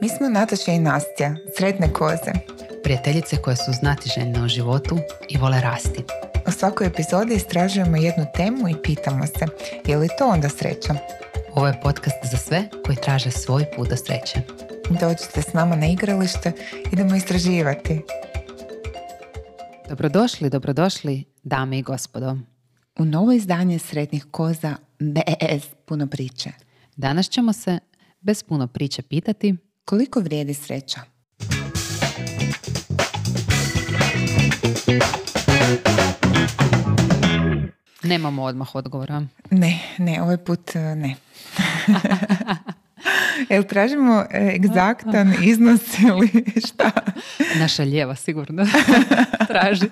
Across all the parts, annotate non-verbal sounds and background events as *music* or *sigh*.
Mi smo Nataša i Nastja, sretne koze. Prijateljice koje su znatiželjne o životu i vole rasti. U svakoj epizodi istražujemo jednu temu i pitamo se, je li to onda sreća? Ovo je podcast za sve koji traže svoj put do sreće. Dođite s nama na igralište, idemo istraživati. Dobrodošli, dobrodošli, dame i gospodo. U novo izdanje Sretnih koza bez puno priče. Danas ćemo se, bez puno priče, pitati Koliko vrijedi sreća? Nemamo odmah odgovora. Ne, ne, ovaj put e, ne. *laughs* Jel tražimo egzaktan iznos ili šta? Naša ljeva sigurno *laughs* traži.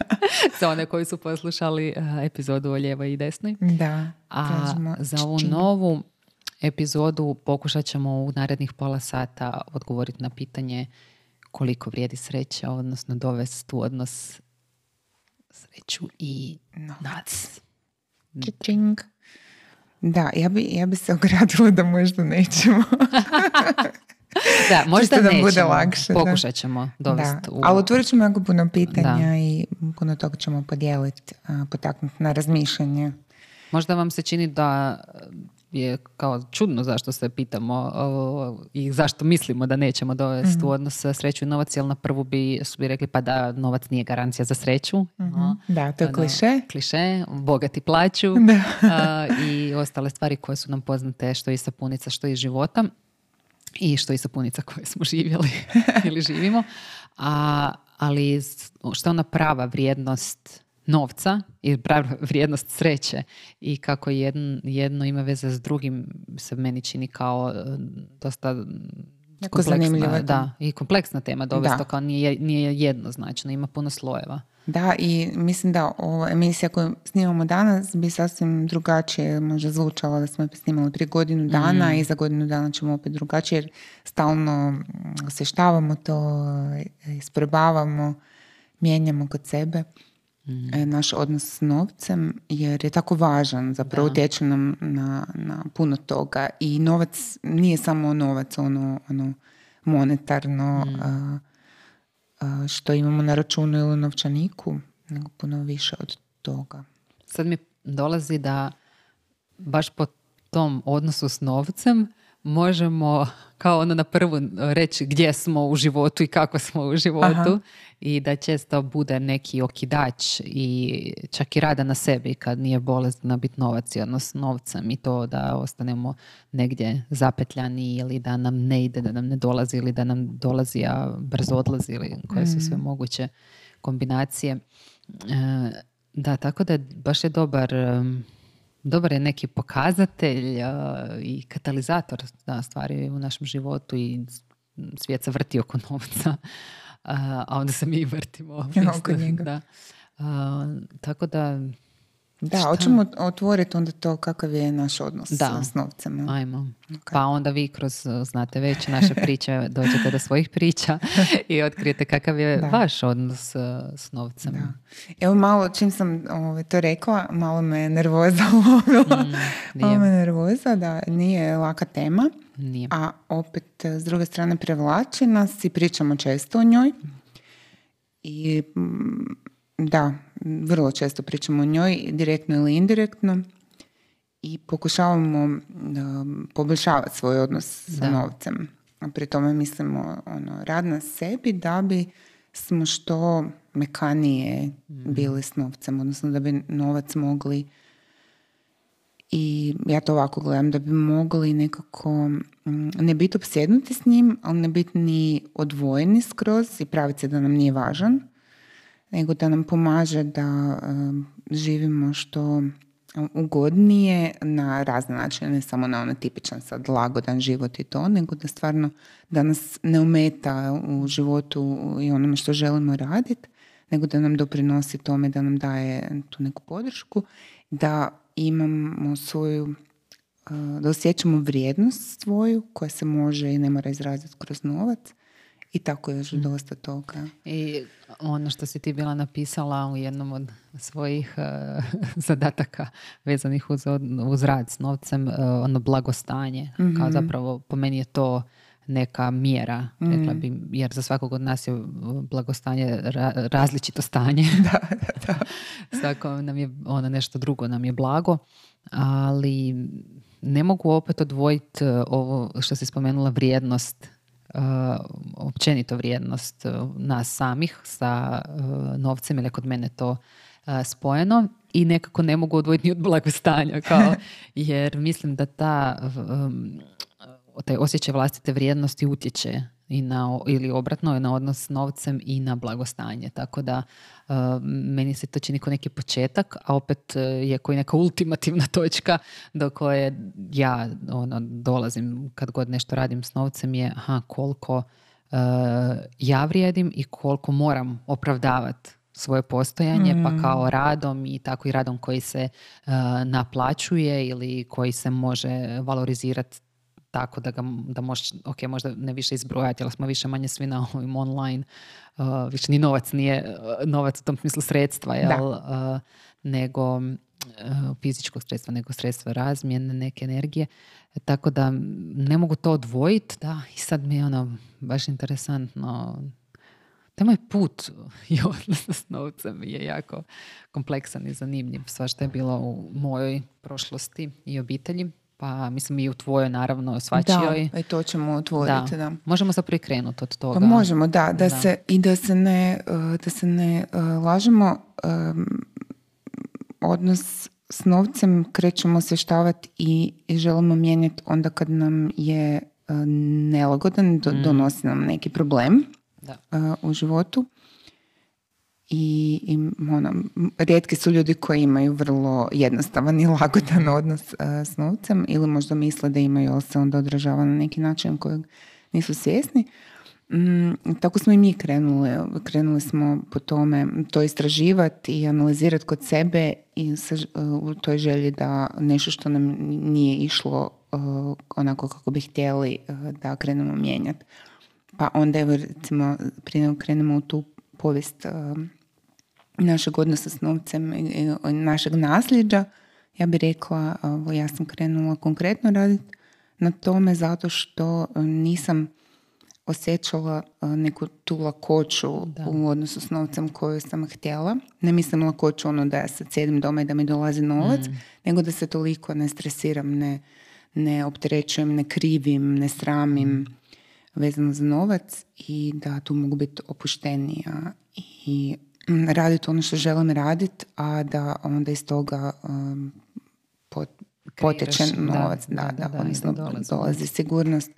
Za one koji su poslušali e, epizodu o lijevoj i desnoj. Da, A tražimo za ovu novu epizodu pokušat ćemo u narednih pola sata odgovoriti na pitanje koliko vrijedi sreća, odnosno dovesti u odnos sreću i nac. Čing. Da, ja bi, ja bi se ogradila da možda nećemo. *laughs* Da, možda da bude nećemo. lakše, da. Pokušat ćemo dovesti u... Ali otvorit ćemo jako puno pitanja Da. i puno toga ćemo podijeliti, potaknuti na razmišljanje. Možda vam se čini da je kao čudno zašto se pitamo o, i zašto mislimo da nećemo dovesti Mhm. u odnos sreću i novac, jer na prvu bi, su bi rekli pa da novac nije garancija za sreću. no. Da, to je Ono, kliše. kliše, bogati plaću *laughs* a, i ostale stvari koje su nam poznate što i sapunica, što iz života i što i sapunica *laughs* koje smo živjeli *laughs* ili živimo. A, ali što je ona prava vrijednost novca i vrijednost sreće i kako jedno, jedno ima veze s drugim se meni čini kao e, dosta Jako kompleksna, da, i kompleksna tema dovesti Da. to kao nije, nije jednoznačno, ima puno slojeva. Da, i mislim da ova emisija koju snimamo danas bi sasvim drugačije možda zvučala da smo je snimali prije godinu dana Mm. i za godinu dana ćemo opet drugačije jer stalno mm, osvještavamo to, e, isprobavamo, mijenjamo kod sebe Mm. naš odnos s novcem jer je tako važan, zapravo Da. utječe nam na, na puno toga i novac nije samo novac, ono, ono monetarno Mm. a, a, što imamo na računu ili novčaniku, nego puno više od toga. Sad mi dolazi da baš po tom odnosu s novcem možemo kao ono na prvu reći gdje smo u životu i kako smo u životu Aha. i da često bude neki okidač i čak i rada na sebi kad nije bolesna biti novac i odnos novcem i to da ostanemo negdje zapetljani ili da nam ne ide, da nam ne dolazi ili da nam dolazi a brzo odlazi ili koje su sve moguće kombinacije. E, da, tako da baš je dobar, dobar je neki pokazatelj i katalizator da, stvari u našem životu i svijet se vrti oko novca, a, a onda se mi vrtimo. Oko njega. Da. A, tako da, Da, Šta? hoćemo otvoriti onda to kakav je naš odnos Da. s novcem. ajmo. Pa onda vi kroz, uh, znate već, naše priče *laughs* dođete do svojih priča i otkrijete kakav je Da. vaš odnos uh, s novcem. Da. Evo malo, čim sam ovaj, to rekla, malo me nervoza ulovila. Mm, *laughs* malo me nervoza, da nije laka tema. Nije. A opet, s druge strane, prevlači nas i pričamo često o njoj. I mm, da, vrlo često pričamo o njoj, direktno ili indirektno. I pokušavamo poboljšavati svoj odnos sa Da. novcem. A pri tome mislimo ono, rad na sebi da bi smo što mekanije bili s novcem, odnosno da bi novac mogli i ja to ovako gledam, da bi mogli nekako mm, ne biti opsjednuti s njim, ali ne biti ni odvojeni skroz i praviti se da nam nije važan, nego da nam pomaže da živimo što ugodnije na razne načine, ne samo na onaj tipičan sad lagodan život i to, nego da stvarno da nas ne ometa u životu i onome što želimo raditi, nego da nam doprinosi tome, da nam daje tu neku podršku, da imamo svoju, uh, da osjećamo vrijednost svoju koja se može i ne mora izraziti kroz novac i tako još dosta toga. I ono što si ti bila napisala u jednom od svojih eh, *laughs* zadataka vezanih uz, uz rad s novcem, eh, ono blagostanje. Kao zapravo, po meni je to neka mjera, rekla bi, jer za svakog od nas je blagostanje različito stanje. *laughs* da, *laughs* da. Svako nam je ono nešto drugo nam je blago, ali ne mogu opet odvojiti e, ovo što si spomenula vrijednost uh, općenito vrijednost nas samih sa novcem, ili kod mene to spojeno i nekako ne mogu odvojiti ni od blagostanja kao, *laughs* jer mislim da ta um, taj osjećaj vlastite vrijednosti utječe i na, ili obratno na odnos s novcem i na blagostanje. Tako da uh, meni se to čini kao neki početak, a opet uh, je koji neka ultimativna *laughs* točka do koje ja ono, dolazim kad god nešto radim s novcem je aha, koliko uh, ja vrijedim i koliko moram opravdavati svoje postojanje, pa mm. kao radom i tako i radom koji se naplaćuje ili koji se može valorizirati tako da ga da možeš, ok, možda ne više izbrojati, ali smo više manje svi na ovim online, uh, više ni novac nije uh, novac u tom smislu sredstva, jel? Uh, nego fizičkog sredstva, nego sredstva razmjene, neke energije. Tako da ne mogu to odvojiti, da, i sad mi je ono baš interesantno taj moj put *laughs* i odnos s novcem je jako kompleksan i zanimljiv. Sva što je bilo u mojoj prošlosti i obitelji pa mislim i u tvojoj naravno svačijoj. Da, i to ćemo otvoriti. Da. Možemo se prikrenuti od toga. Pa možemo, da, da, Se, i da se ne, e, da se ne uh, lažemo. odnos s novcem krećemo osvještavati i, i želimo mijenjati onda kad nam je uh, nelagodan, do, mm. donosi nam neki problem da. u životu i, i ono, rijetki su ljudi koji imaju vrlo jednostavan i lagodan odnos uh, s novcem ili možda misle da imaju, ali se onda odražava na neki način kojeg nisu svjesni. Mm, tako smo i mi krenuli. Krenuli smo po tome to istraživati i analizirati kod sebe i sa, u toj želji da nešto što nam nije išlo uh, onako kako bi htjeli da krenemo mijenjati. Pa onda evo recimo prije krenemo u tu povijest našeg odnosa s novcem i našeg nasljeđa, ja bih rekla, ja sam krenula konkretno raditi na tome zato što nisam osjećala neku tu lakoću u odnosu s novcem koju sam htjela. Ne mislim lakoću ono da ja sad sjedim doma i da mi dolazi novac, mm. nego da se toliko ne stresiram, ne, ne opterećujem, ne krivim, ne sramim mm. Vezano za novac i da tu mogu biti opuštenija i raditi ono što želim raditi, a da onda iz toga um, pot, poteče novac, da, da, da, odnosno dolazi. dolazi sigurnost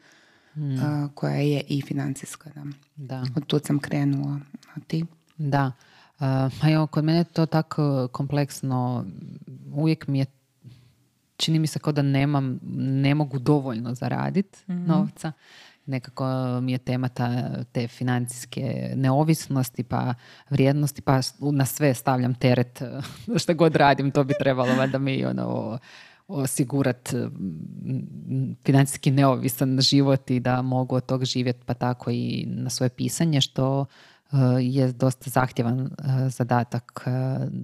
hmm. koja je i financijska. Da. da. Od tu sam krenula. A ti? Da. Uh, evo, kod mene je to tako kompleksno. Uvijek mi je čini mi se kao da nemam, ne mogu dovoljno zaraditi mm novca nekako mi je tema ta, te financijske neovisnosti pa vrijednosti pa na sve stavljam teret *laughs* što god radim to bi trebalo da mi ono osigurat financijski neovisan život i da mogu od tog živjeti pa tako i na svoje pisanje što je dosta zahtjevan eh, zadatak. Eh,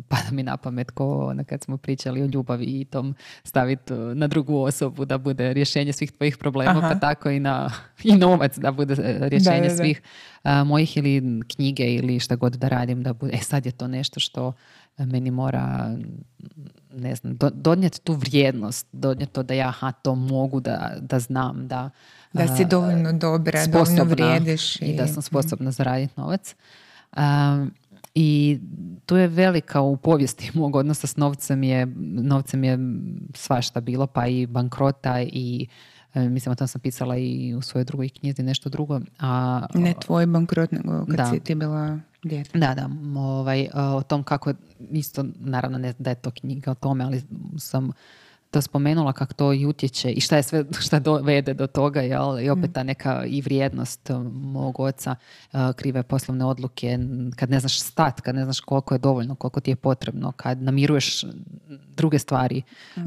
pada mi na pamet ko ono, kad smo pričali o ljubavi i tom staviti na drugu osobu da bude rješenje svih tvojih problema, pa tako i na i novac da bude rješenje svih mojih ili knjige ili šta god da radim. Da bude. E sad je to nešto što meni mora ne znam, donijeti tu vrijednost, donijeti to da ja aha, to mogu da, da znam, da da si dovoljno dobra, dovoljno vrijediš. I... da sam sposobna zaraditi novac. I tu je velika u povijesti *laughs* mog odnosa s novcem je, novcem je svašta bilo, pa i bankrota i e, mislim o tom sam pisala i u svojoj drugoj knjizi nešto drugo. A, ne tvoj bankrot, nego kad da. si ti bila djeta. Da, da. Ovaj, o tom kako, isto naravno ne da je to knjiga o tome, ali sam to spomenula kako to i utječe i šta je sve *laughs* šta dovede do toga jel? i opet mm. ta neka i vrijednost um, mog oca uh, krive poslovne odluke kad ne znaš stat, kad ne znaš koliko je dovoljno koliko ti je potrebno, kad namiruješ druge stvari mm.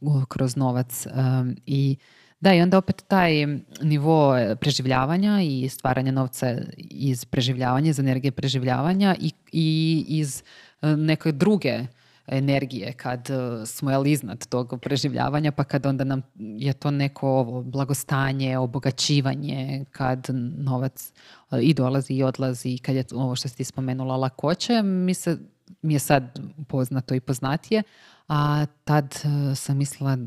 uh, kroz novac um, i da, i onda opet taj nivo preživljavanja i stvaranja novca iz preživljavanja, iz energije preživljavanja i, i iz uh, neke druge energije, kad e, smo jel iznad tog preživljavanja, pa kad onda nam je to neko ovo blagostanje, obogaćivanje, kad novac e, i dolazi i odlazi, kad je ovo što si spomenula lakoće, mi, se, mi je sad poznato i poznatije, a tad e, sam mislila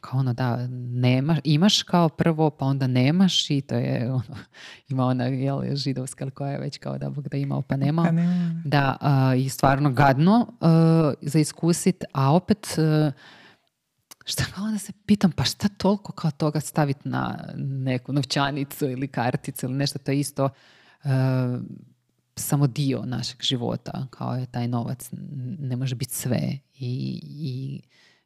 kao ono da nema, imaš kao prvo pa onda nemaš i to je *laughs* ono, ima ona jel, židovska koja je već kao da Bog da imao pa nemao. Pa Da, i stvarno gadno uh, za iskusit, a opet uh, šta kao onda se pitam pa šta toliko kao toga staviti na neku novčanicu ili karticu ili nešto to je isto samo dio našeg života kao je taj novac ne može biti sve i, i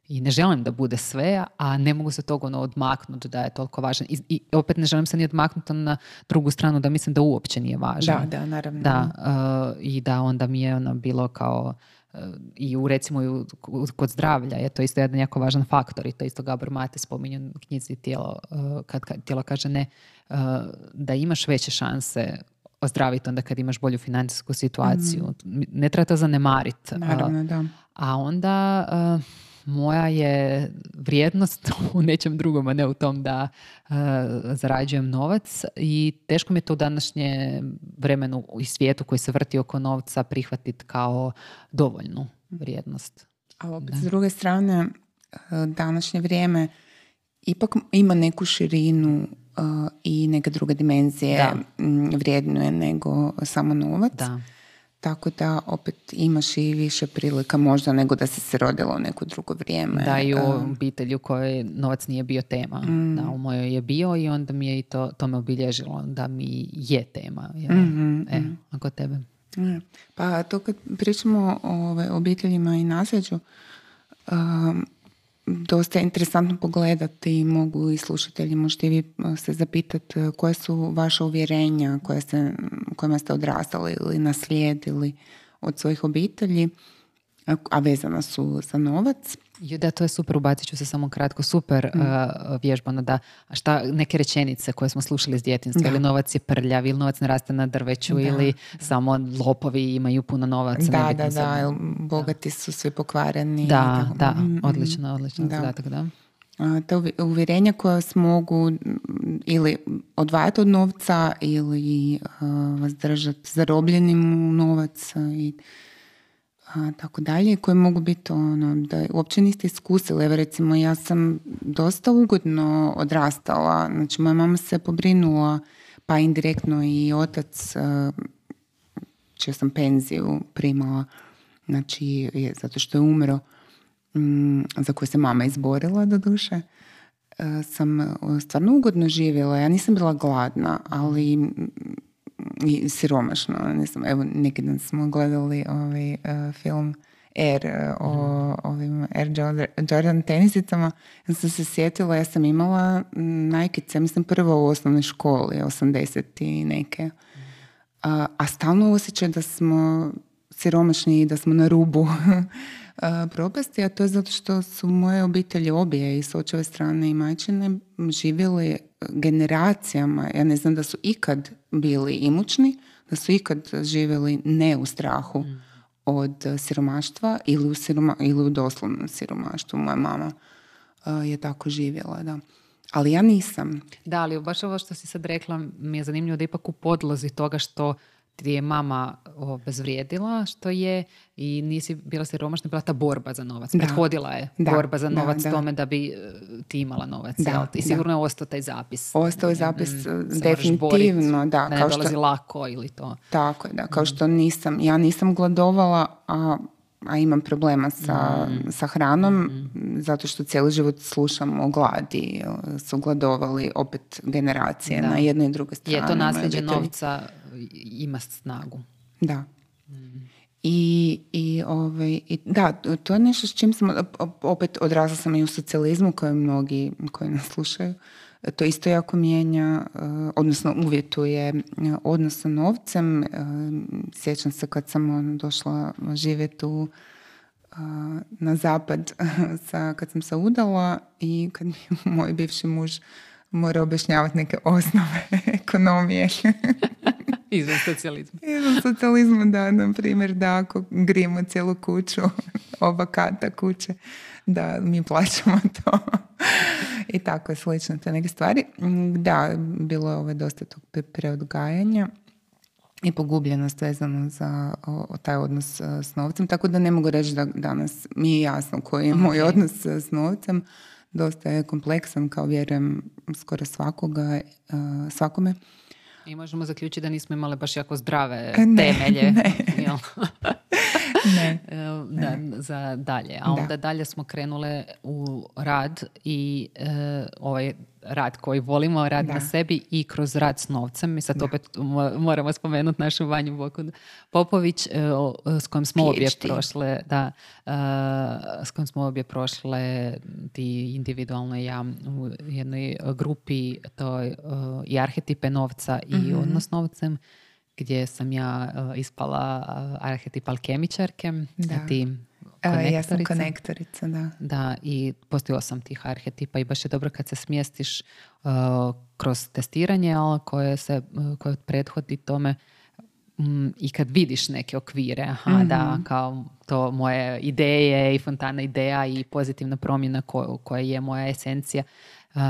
i ne želim da bude sve, a ne mogu se toga ono odmaknuti da je toliko važan. I, I, opet ne želim se ni odmaknuti na drugu stranu da mislim da uopće nije važan. Da, da, naravno. Da, uh, I da onda mi je ono bilo kao uh, i u recimo i kod zdravlja je to isto jedan jako važan faktor i to isto Gabor Mate spominje u knjizi tijelo, uh, kad, kad tijelo kaže ne, da imaš veće šanse ozdraviti onda kad imaš bolju financijsku situaciju. Mm. Ne treba to zanemariti. Naravno, da. A onda moja je vrijednost *laughs* u nečem drugom, a ne u tom da uh, zarađujem novac i teško mi je to u današnje vremenu i svijetu koji se vrti oko novca prihvatiti kao dovoljnu vrijednost. A opet s druge strane, e, današnje vrijeme ipak ima neku širinu uh, i neke druge dimenzije da. vrijednuje nego samo novac. Da. Tako da opet imaš i više prilika možda nego da si se rodila u neko drugo vrijeme. Da, i u obitelji u kojoj novac nije bio tema. Mm. Da, u mojoj je bio i onda mi je i to, to me obilježilo da mi je tema. mm E, ako tebe. E, pa to kad pričamo o ove, obiteljima i nasljeđu, um, dosta interesantno pogledati i mogu i slušatelji, možete vi e, se zapitati e, koje su vaše uvjerenja koje se, kojima ste odrastali ili naslijedili od svojih obitelji, a vezana su za novac. Da, to je super, ubacit ću se samo kratko, super mm. uh, vježbano da, a šta neke rečenice koje smo slušali iz djetinstva, ili novac je prljav, ili novac ne raste na drveću, ili samo lopovi imaju puno novaca. Da, da, da, bogati su svi pokvareni. Da, da, mm, mm, odlično, odlično da. zadatak, da. Te uvjerenja koja se mogu ili odvajati od novca ili vas držati zarobljenim u novac i a, tako dalje, koje mogu biti ono, da uopće niste iskusili. Evo recimo ja sam dosta ugodno odrastala, znači moja mama se pobrinula, pa indirektno i otac, čija sam penziju primala, znači je, zato što je umro, mm, za koju se mama izborila do duše, sam stvarno ugodno živjela. Ja nisam bila gladna, ali i siromašno. Ne znam, evo, neki dan smo gledali ovaj uh, film Air uh, o mm. ovim Air Jordan tenisicama. Ja sam se sjetila, ja sam imala najkice, mislim prvo u osnovnoj školi, 80 i neke. A, a stalno osjećaj da smo siromašni i da smo na rubu *laughs* propasti, a to je zato što su moje obitelji obje i s očeve strane i majčine živjeli generacijama. Ja ne znam da su ikad bili imućni, da su ikad živjeli ne u strahu mm. od siromaštva ili u, siroma, ili u doslovnom siromaštvu. Moja mama je tako živjela, da. Ali ja nisam. Da, ali baš ovo što si sad rekla mi je zanimljivo da ipak u podlozi toga što ti je mama obezvrijedila što je i nisi bila siromašna, bila ta borba za novac. Da. Prethodila je borba za novac da, tome da bi e, ti imala novac. Da, I sigurno je ostao taj zapis. Ostao je zapis mm, definitivno. Da, da kao ne dolazi lako ili to. Tako je, da. Kao što nisam, ja nisam gladovala, a a imam problema sa, mm. sa hranom mm. zato što cijeli život slušam o gladi su gladovali opet generacije na jednoj i drugoj strani. Je to nasljeđe novca ima snagu. Da. I, i, ovaj, i, da, to je nešto s čim sam, opet odrasla sam i u socijalizmu koje mnogi koji nas slušaju, to isto jako mijenja, eh, odnosno uvjetuje eh, odnos sa novcem. Eh, sjećam se kad sam ono, došla živjeti u, na zapad *laughs* sa, kad sam se udala i kad mi *laughs* moj bivši muž mora objašnjavati neke osnove *laughs* ekonomije. *laughs* Izvan socijalizma. Izvan socijalizma, da, na primjer, da ako grijemo cijelu kuću, *laughs* oba kata kuće, da mi plaćamo *laughs* to. I tako je slično te neke stvari. Da, bilo je ovo dosta tog preodgajanja i pogubljenost vezano za o, taj odnos e, s novcem, tako da ne mogu reći da danas mi je jasno koji je moj odnos s novcem. Dosta je kompleksan, kao vjerujem skoro svakoga, uh, svakome. I možemo zaključiti da nismo imali baš jako zdrave *laughs* temelje. Ne. ne. *laughs* Da, za dalje. A onda dalje smo krenule u rad i uh, ovaj rad koji volimo, rad na sebi i kroz rad s novcem. I sad opet moramo spomenuti našu Vanju Boku Popović e, s kojom smo obje prošle, da, e, s kojom smo obje prošle ti individualno ja u jednoj grupi to uh, i arhetipe novca i mm odnos novcem gdje sam ja ispala arhetip alkemičarke, da. ti ja sam konektorica, da. Da, i postoji osam tih arhetipa i baš je dobro kad se smjestiš uh, kroz testiranje, ali koje, se, uh, koje prethodi tome um, i kad vidiš neke okvire, aha, da, mhm. kao to moje ideje i fontana ideja i pozitivna promjena koja je moja esencija, uh,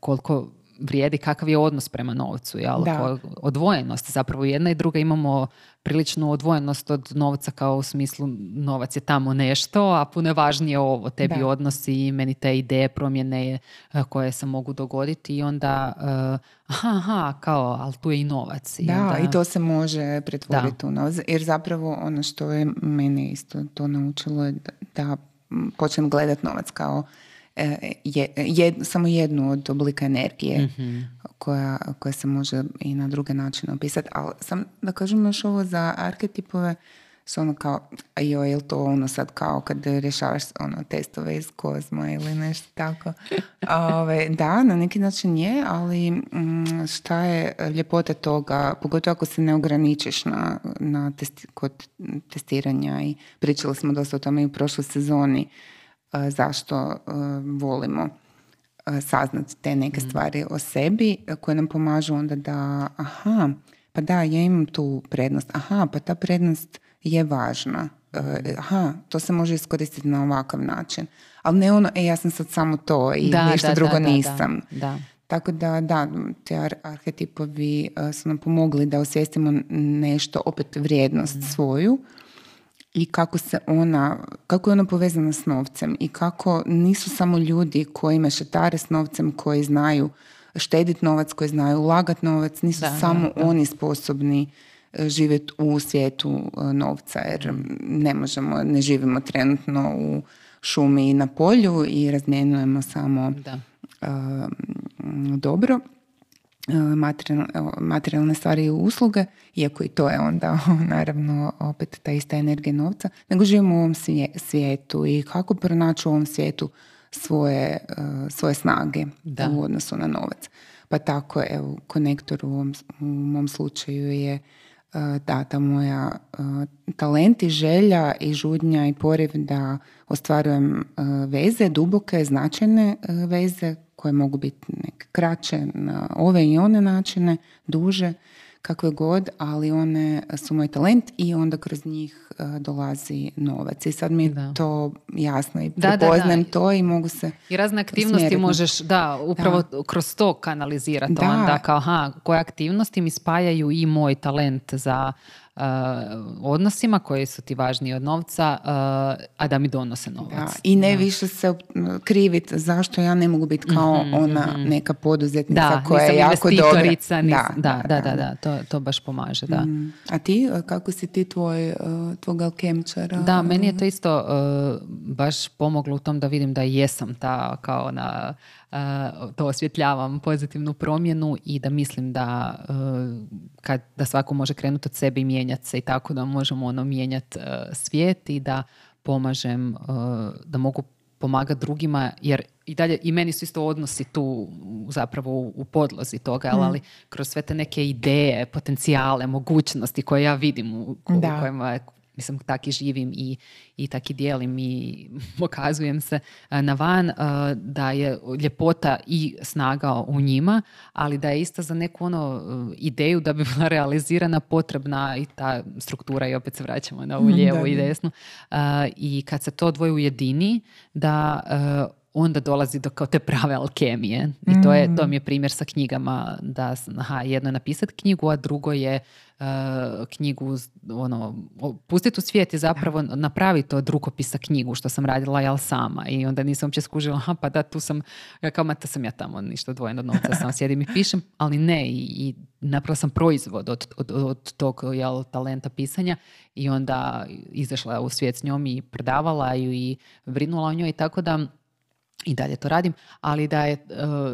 koliko vrijedi kakav je odnos prema novcu. Jel? Odvojenost. Zapravo jedna i druga imamo priličnu odvojenost od novca kao u smislu novac je tamo nešto, a puno je važnije ovo. Tebi da. odnosi, meni te ideje, promjene eh, koje se mogu dogoditi i onda uh, aha, aha, kao, ali tu je i novac. I da, i to se može pretvoriti u novac. Jer zapravo ono što je mene isto to naučilo je da, da počnem gledat novac kao E, je, samo jednu od oblika energije mhm. koja, koja se može i na druge načine opisati. Ali sam da kažem još ovo za arketipove, su ono kao, joj, je to ono sad kao kad rješavaš ono testove iz kozma ili nešto tako. *laughs* Ove, da, na neki način je, ali mm, šta je ljepota toga, pogotovo ako se ne ograničiš na, na kod testiranja i pričali smo dosta o tome i u prošloj sezoni, zašto volimo saznati te neke mhm. stvari o sebi koje nam pomažu onda da aha, pa da, ja imam tu prednost, aha, pa ta prednost je važna, mhm. aha, to se može iskoristiti na ovakav način. Ali ne ono, e, ja sam sad samo to i da, ništa drugo nisam. Da, Tako da, da, ti arhetipovi su nam pomogli da osvijestimo nešto, opet vrijednost mhm. svoju, i kako se ona, kako je ona povezana s novcem i kako nisu samo ljudi koji mešetare s novcem, koji znaju štediti novac, koji znaju ulagati novac, nisu samo oni sposobni e, živjeti u svijetu e, novca jer ne možemo, ne živimo trenutno u šumi i na polju i razmjenjujemo samo da. Uh, dobro materijalne stvari i usluge, iako i to je onda *laughs* naravno opet ta ista energija novca, nego živimo u ovom svijetu i kako pronaći u ovom svijetu svoje, svoje snage da. u odnosu na novac. Pa tako, evo, konektor u, ovom, u mom slučaju je da, ta moja talent i želja i žudnja i poriv da ostvarujem veze, duboke, značajne veze koje mogu biti neke kraće na ove i one načine, duže, kakve god, ali one su moj talent i onda kroz njih e, dolazi novac. I sad mi je to jasno i prepoznajem to i mogu se I razne aktivnosti možeš, da, upravo kroz to kanalizirati onda kao, aha, koje aktivnosti mi spajaju i moj talent za odnosima koji su ti važniji od novca, uh, a da mi donose novac. Da, I ne više se kriviti zašto ja ne mogu biti kao mm-hmm, ona mm-hmm. neka poduzetnica da, koja je jako dobra. Da, da, da, da, da, to, to baš pomaže. Da. Mm. A ti, kako si ti tvoj, uh, tvog alkemičara? Da, meni je to isto baš pomoglo u tom da vidim da jesam ta kao na to osvjetljavam pozitivnu promjenu i da mislim da, kad, da svako može krenuti od sebe i mijenjati se i tako da možemo ono mijenjati svijet i da pomažem, da mogu pomagati drugima jer i dalje i meni su isto odnosi tu zapravo u, podlozi toga, mm. ali kroz sve te neke ideje, potencijale, mogućnosti koje ja vidim u, u kojima mislim tak i živim i, i tak i dijelim i *laughs* pokazujem se e, na van, e, da je ljepota i snaga u njima, ali da je isto za neku ono e, ideju da bi *laughs* bila realizirana potrebna i ta struktura i opet se vraćamo na ovu *laughs* lijevu i desnu. I kad se to dvoje ujedini, da onda dolazi do kao te prave alkemije. I to, je, to mm. mi je primjer sa knjigama da aha, jedno je napisati knjigu, a drugo je uh, knjigu ono, pustiti u svijet je zapravo napraviti od rukopisa knjigu što sam radila ja sama. I onda nisam uopće skužila, aha pa da tu sam, ja kao mata sam ja tamo ništa dvojeno od novca, sam sjedim i pišem, ali ne i, i napravila sam proizvod od, od, od tog jel, talenta pisanja i onda izašla u svijet s njom i prodavala ju i brinula o njoj i tako da i dalje to radim, ali da je e,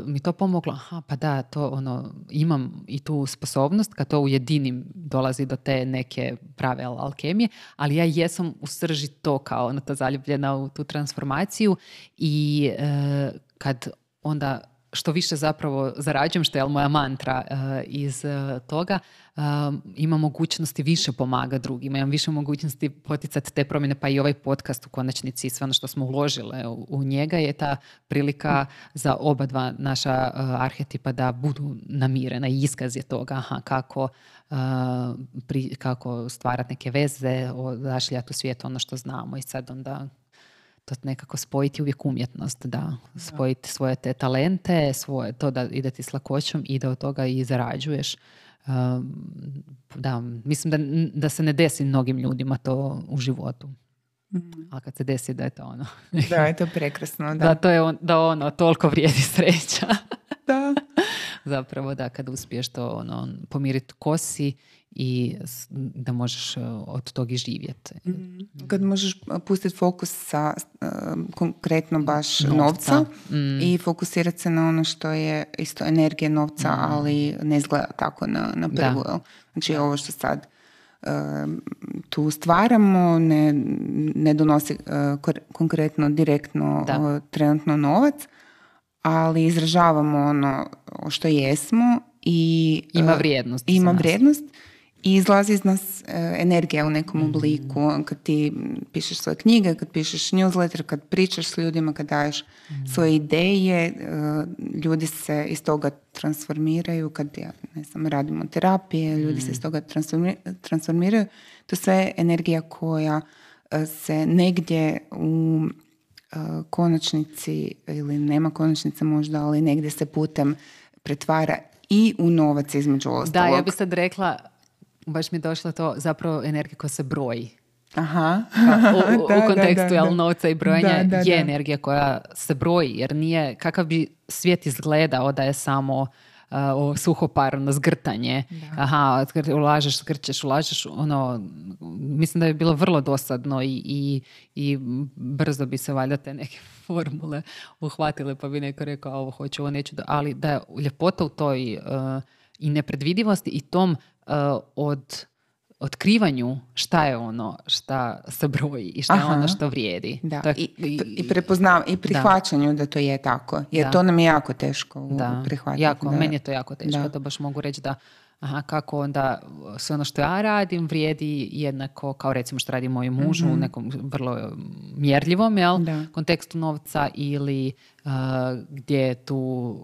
mi to pomoglo, aha, pa da, to ono, imam i tu sposobnost kad to ujedinim dolazi do te neke prave alkemije, ali ja jesam u srži to kao ono, to zaljubljena u tu transformaciju i e, kad onda što više zapravo zarađujem, što je moja mantra uh, iz uh, toga, uh, ima mogućnosti više pomaga drugima, imam više mogućnosti poticati te promjene, pa i ovaj podcast u konačnici i sve ono što smo uložile u, njega je ta prilika za oba dva naša arhetipa da budu namirena. I iskaz je toga kako, kako stvarati neke veze, odašljati u svijet ono što znamo i sad onda to nekako spojiti uvijek umjetnost, da, spojiti svoje te talente, svoje, to da ide s lakoćom i da od toga i zarađuješ. Um, da, mislim da, da se ne desi mnogim ljudima to u životu. Mm. Ali kad se desi da je to ono. da, je to prekrasno. *laughs* Da, da to je on, da ono, toliko vrijedi sreća. da. *laughs* Zapravo da, kad uspiješ to ono, pomiriti kosi i da možeš e, od toga živjeti. Mm. Kad možeš pustiti fokus sa uh, konkretno baš novca, mm. i fokusirati se na ono što je isto energija novca, mm. ali ne izgleda tako na, na prvu. Znači ovo što sad uh, tu stvaramo ne, ne donosi konkretno, direktno trenutno novac, ali izražavamo ono što jesmo i ima vrijednost. Ima vrijednost i izlazi iz nas e, energija u nekom mhm. obliku. Kad ti pišeš svoje knjige, kad pišeš newsletter, kad pričaš s ljudima, kad daješ mhm. svoje ideje, e, ljudi se iz toga transformiraju. Kad ja, ne znam, radimo terapije, ljudi se mhm. iz toga transformiraju. To sve je energija koja e, se negdje u konačnici ili nema konačnice možda, ali negdje se putem pretvara i u novac između ostalog. Da, ja bih sad rekla baš mi je došlo to zapravo energija koja se broji. Aha. *laughs* u, da, u kontekstu da, novca i brojenja je energija koja se broji, jer nije, kakav bi svijet izgledao da je samo uh, o suhoparno zgrtanje. Aha, ulažeš, zgrčeš, ulažeš, ono, mislim da je bilo vrlo dosadno i, i, i brzo bi se valjda te neke *laughs* formule uhvatile, pa bi neko rekao ovo hoću, ovo neću, ali da je ljepota u toj uh, i nepredvidivosti i tom od otkrivanju šta je ono šta se broji i šta je ono što vrijedi. Da. I, i, prepoznav, i prihvaćanju da. to je tako. Jer to nam je jako teško da. prihvatiti. Jako, meni je to jako teško. Da. baš mogu reći da aha, kako onda sve ono što ja radim vrijedi jednako kao recimo što radi moj muž u mhm. nekom vrlo mjerljivom jel, kontekstu novca ili gdje je tu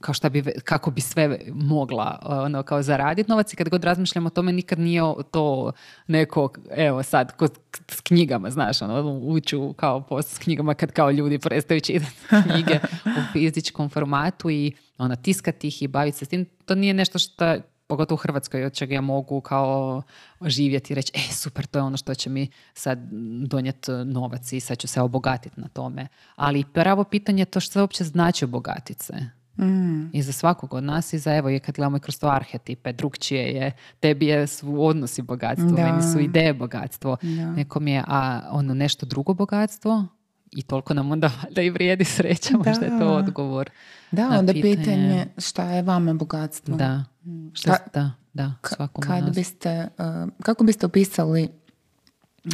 kao šta bi, kako bi sve mogla ono, kao zaraditi novac i kad god razmišljam o tome nikad nije to neko, evo sad, kod, s knjigama, znaš, ono, uću kao post s knjigama kad kao ljudi prestaju čitati *laughs* knjige u fizičkom formatu i ona, tiskati ih i baviti se s tim, to nije nešto što pogotovo u Hrvatskoj od čega ja mogu kao živjeti i reći, e super, to je ono što će mi sad donijeti novac i sad ću se obogatiti na tome. Ali pravo pitanje je to što uopće znači obogatiti se. Mm. I za svakog od nas i za evo je kad gledamo kroz to arhetipe, drugčije je, tebi je su odnosi bogatstvo, da. meni su ideje bogatstvo, da. nekom je a ono nešto drugo bogatstvo i toliko nam onda valjda i vrijedi sreća, da. možda je to odgovor. Da, onda pitanje, pitanje šta je vama bogatstvo. Da, mm. šta, da, da, svakom kad biste, uh, kako biste opisali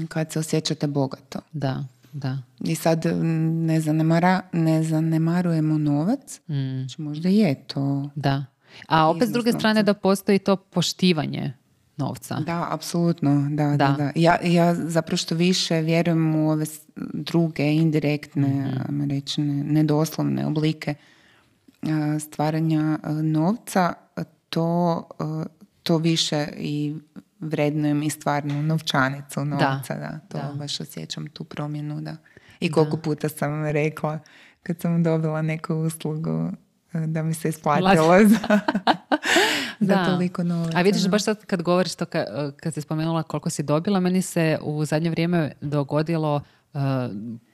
kad se osjećate bogato? Da. Da. I sad ne, zanemara, ne zanemarujemo novac, mm. znači možda je to. Da. A opet s druge strane da postoji to poštivanje novca. Da, apsolutno, da, da. Da. da. Ja, ja zapravo što više vjerujem u ove druge indirektne, Mhm. ajmo reći, ne- nedoslovne oblike stvaranja novca, to, to više i vrednujem i stvarnu novčanicu novca, da. To da. baš osjećam tu promjenu, da. I koliko puta sam rekla kad sam dobila neku uslugu da mi se isplatilo za, *laughs* za Da. toliko novaca. A vidiš, da. baš sad kad govoriš to, ka- kad si spomenula koliko si dobila, meni se u zadnje vrijeme dogodilo uh,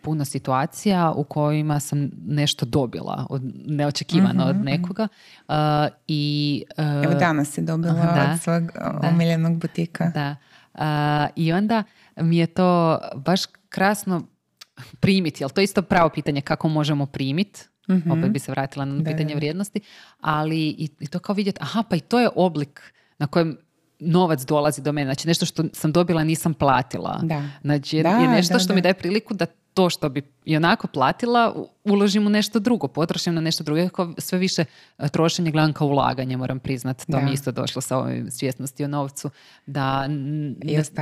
puno situacija u kojima sam nešto dobila od, neočekivano od nekoga uh, i uh, Mhm, Evo danas si dobila Da. od svog omiljenog butika. Da. I onda mi je to baš krasno primiti, ali to je isto pravo pitanje kako možemo primiti, opet bi se vratila na pitanje vrijednosti, ali i, i to kao vidjeti, aha, pa i to je oblik na kojem novac dolazi do mene, znači nešto što sam dobila nisam platila. Da. Znači je, Da, je nešto da, što da. mi daje priliku da to što bi i onako platila uložim u nešto drugo, potrošim na nešto drugo. Iako sve više e, trošenje gledam kao ulaganje, moram priznati. To Da. mi isto došlo sa ovim svjesnosti o novcu. Da,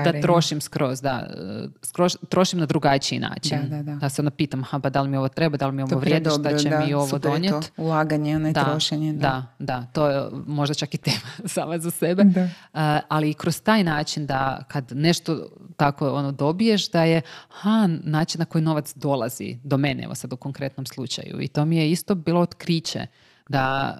da, trošim skroz, da. e, skroz, trošim na drugačiji način. Da, da, da. se onda pitam, ha, pa da li mi ovo treba, da li mi ovo vrijedi, šta će da, mi ovo donijeti. Ulaganje, a ne trošenje. Da. da, to je možda čak i tema *laughs* sama za sebe. Uh, ali i kroz taj način da kad nešto tako ono dobiješ da je ha, način na koji novac dolazi do mene, evo sad u konkretnom slučaju. I to mi je isto bilo otkriće da,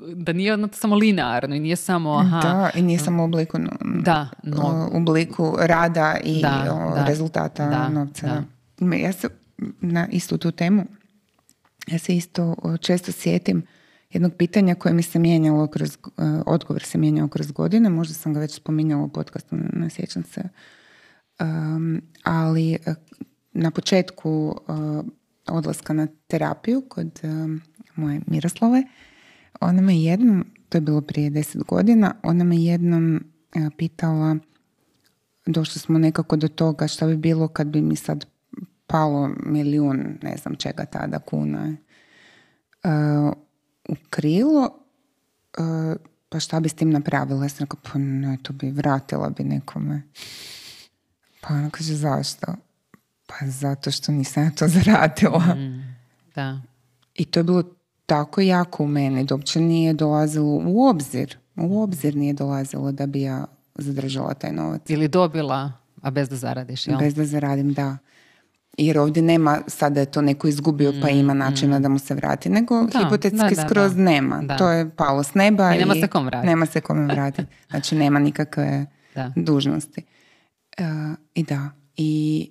uh, da nije ono samo linearno i nije samo aha, Da, i nije samo u obliku, Da, no- u obliku rada i Da, o, da, rezultata da, novca. da. Ja se na istu tu temu, ja se isto često sjetim jednog pitanja koje mi se mijenjalo kroz, odgovor se mijenjao kroz godine, možda sam ga već spominjala u podcastu, ne- sjećam se. Um, ali početku e, odlaska na terapiju kod e, moje Miroslave, ona me jednom, to je bilo prije deset godina, ona me jednom e, pitala, došli smo nekako do toga šta bi bilo kad bi mi sad palo milijun, ne znam čega tada, kuna u krilo, pa šta bi s tim napravila? Ja sam rekla, pa ne, to bi vratila bi nekome. Pa ona kaže, zašto? Pa zato što nisam ja to *laughs* zaradila. da. I to je bilo tako jako u meni da uopće nije dolazilo u obzir. U obzir nije dolazilo da bi ja zadržala taj novac. Ili dobila, a bez da zaradiš, jel? Bez da zaradim, da. Jer ovdje nema sad da je to neko izgubio pa ima načina da mu se vrati, nego Mm, Da, hipotetski da, da, skroz da. nema. Da. To je palo s neba I nema se kom vratiti. Nema se kome *laughs* vratiti. Znači nema nikakve Da. dužnosti. E, I da. I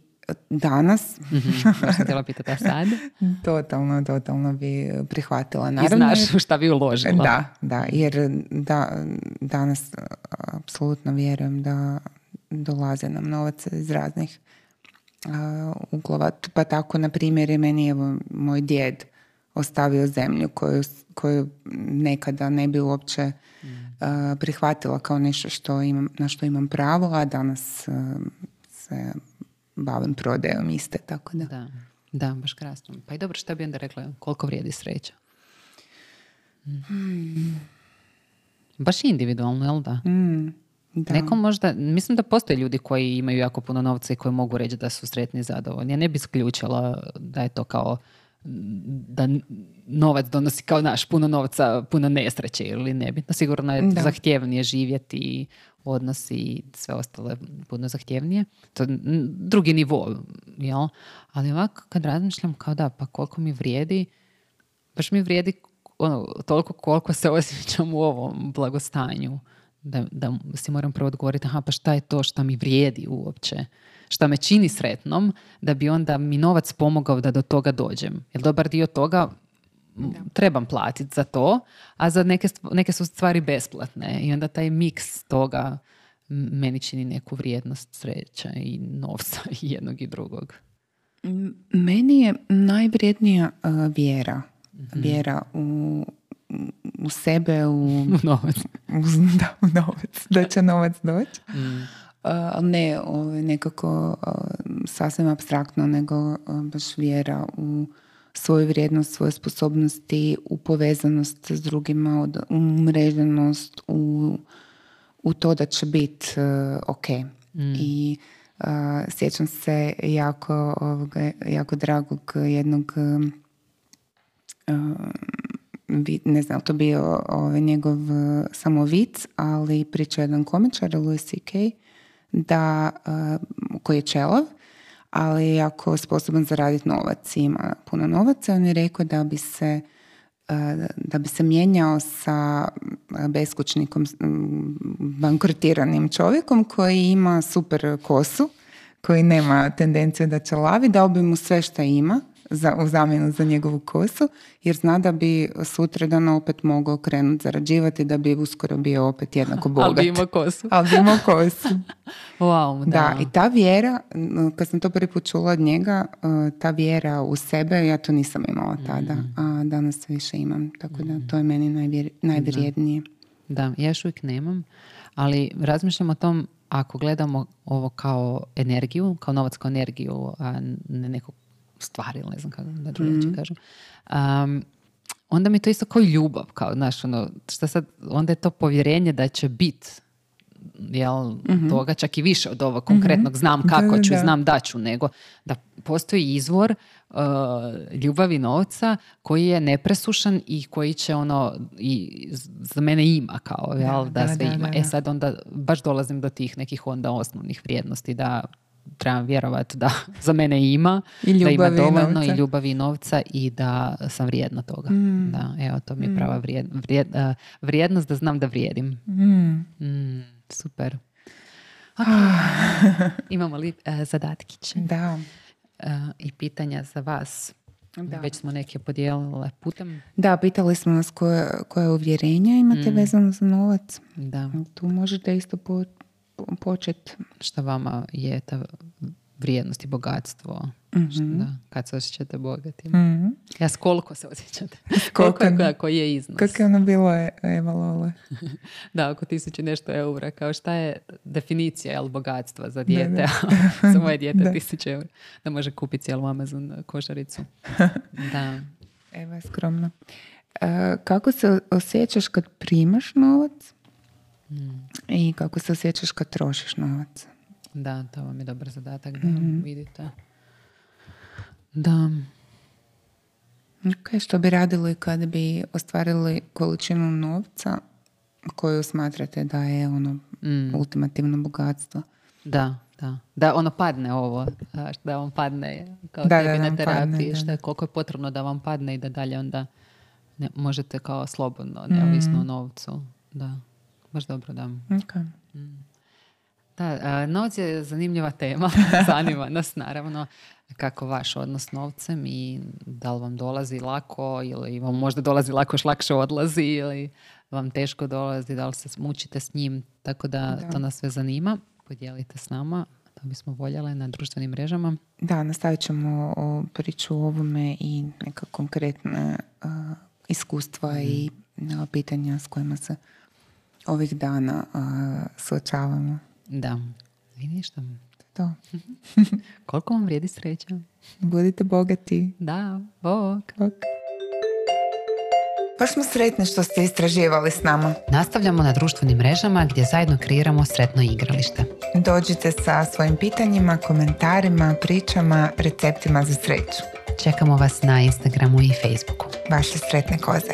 danas htjela pitati, a sad? *laughs* totalno, totalno bi prihvatila. I Naravno, znaš u šta bi uložila. Da, da, jer da, danas apsolutno vjerujem da dolaze nam novac iz raznih a, uglova. Pa tako, na primjer, je meni evo, moj djed ostavio zemlju koju, koju nekada ne bi uopće a, prihvatila kao nešto što imam, na što imam pravo, a danas a, se bavim prodajom iste, tako da. Da, da, baš krasno. Pa i dobro, šta bi onda rekla, koliko vrijedi sreća? Mm. Baš individualno, jel da? Mm, da. Neko možda, mislim da postoje ljudi koji imaju jako puno novca i koji mogu reći da su sretni i zadovoljni. Ja ne bi isključila da je to kao da novac donosi kao naš puno novca, puno nesreće ili nebitno. Sigurno je Da. zahtjevnije živjeti i odnosi i sve ostalo je puno zahtjevnije. To je drugi nivo, jel? Ali ovako kad razmišljam kao da, pa koliko mi vrijedi, baš mi vrijedi ono, toliko koliko se osjećam u ovom blagostanju. Da, da si moram prvo odgovoriti, aha, pa šta je to šta mi vrijedi uopće? Šta me čini sretnom, da bi onda mi novac pomogao da do toga dođem. Jer dobar dio toga trebam platiti za to, a za neke, neke su stvari besplatne. I onda taj miks toga meni čini neku vrijednost sreća i novca *laughs* i jednog i drugog. Meni je najvrijednija uh, vjera. Mhm. Vjera u, u sebe, u, *laughs* Novac. *laughs* u- da, u novac, da će novac doći. Mm. Uh, ali ne ovaj, nekako uh, sasvim abstraktno, nego uh, baš vjera u svoju vrijednost, svoje sposobnosti, u povezanost s drugima, od- u mreženost, u, u to da će biti ok. I sjećam se jako, ovoga, jako dragog jednog ne znam, to bio ovaj, njegov samo vic, ali priča jedan komičar, Louis C.K., da, koji je čelav, ali je jako sposoban zaraditi novac i ima puno novaca. On je rekao da bi se da bi se mijenjao sa beskućnikom bankrotiranim čovjekom koji ima super kosu, koji nema tendenciju da će lavi, dao bi mu sve što ima za, u zamjenu za njegovu kosu, jer zna da bi sutra dan opet mogao krenuti zarađivati, da bi uskoro bio opet jednako *laughs* bogat. Ali bi imao kosu. Ali bi imao kosu. wow, da. da. i ta vjera, kad sam to prvi put čula od njega, e, ta vjera u sebe, ja to nisam imala tada, mm. a danas više imam. Tako da to je meni najvjer, najvrijednije. Da. ja još uvijek nemam, ali razmišljam o tom ako gledamo ovo kao energiju, kao novac kao energiju, a ne nekog stvari ili ne znam kako da drugačije mm kažem. Um, onda mi to isto kao ljubav, kao, znaš, ono, šta sad, onda je to povjerenje da će bit jel, mm toga čak i više od ovog konkretnog mhm. znam kako ću i znam da ću, nego da postoji izvor uh, ljubavi novca koji je nepresušan i koji će ono i za mene ima kao jel, da, sve ima. E sad onda baš dolazim do tih nekih onda osnovnih vrijednosti da trebam vjerovati da za mene ima, I da ima dovoljno i, ljubavi i novca i da sam vrijedna toga. Mm. Da, evo, to mi je mm. prava vrijednost da znam da vrijedim. Mm. super. Okay. *sighs* Imamo li uh, zadatkiće? Da. Uh, I pitanja za vas. Da. Već smo neke podijelile putem. Da, pitali smo nas koje, koje uvjerenja imate mm. vezano za novac. Da. Tu možete isto po, početi. Šta vama je ta vrijednost i bogatstvo? mm Da, kad se osjećate bogatim? mm Ja s koliko se osjećate? *laughs* koliko, je, koji je iznos? Kako je ono bilo, e, Eva Lole? *laughs* da, oko tisuće nešto eura. Kao šta je definicija jel, bogatstva za dijete? *laughs* za moje dijete tisuće eura. Da može kupiti cijelu Amazon košaricu. da. Eva je skromno. E, kako se osjećaš kad primaš novac? I kako se osjećaš kad trošiš novac. Da, to vam je dobar zadatak da mm vidite. Da. Ok, što bi radili kad bi ostvarili količinu novca koju smatrate da je ono mm. ultimativno bogatstvo? Da, da. Da ono padne ovo, da vam padne kao da, tebi na terapiji, što je, koliko je potrebno da vam padne i da dalje onda ne, možete kao slobodno, neovisno mm. o novcu. Da. Baš dobro, da. Okay. Mm. Da, novac je zanimljiva tema, *laughs* zanima nas naravno kako vaš odnos s novcem i da li vam dolazi lako ili vam možda dolazi lako još lakše odlazi ili vam teško dolazi, da li se mučite s njim, tako da, to nas sve zanima. Podijelite s nama, to bismo voljele na društvenim mrežama. Da, nastavit ćemo o priču o ovome i neka konkretna iskustva i mm. pitanja s kojima se ovih dana suočavamo. Da. I ništa. To. *laughs* Koliko vam vrijedi sreća? Budite bogati. Da, bog. bog. Baš smo sretni što ste istraživali s nama. Nastavljamo na društvenim mrežama gdje zajedno kreiramo sretno igralište. Dođite sa svojim pitanjima, komentarima, pričama, receptima za sreću. Čekamo vas na Instagramu i Facebooku. Vaše sretne koze.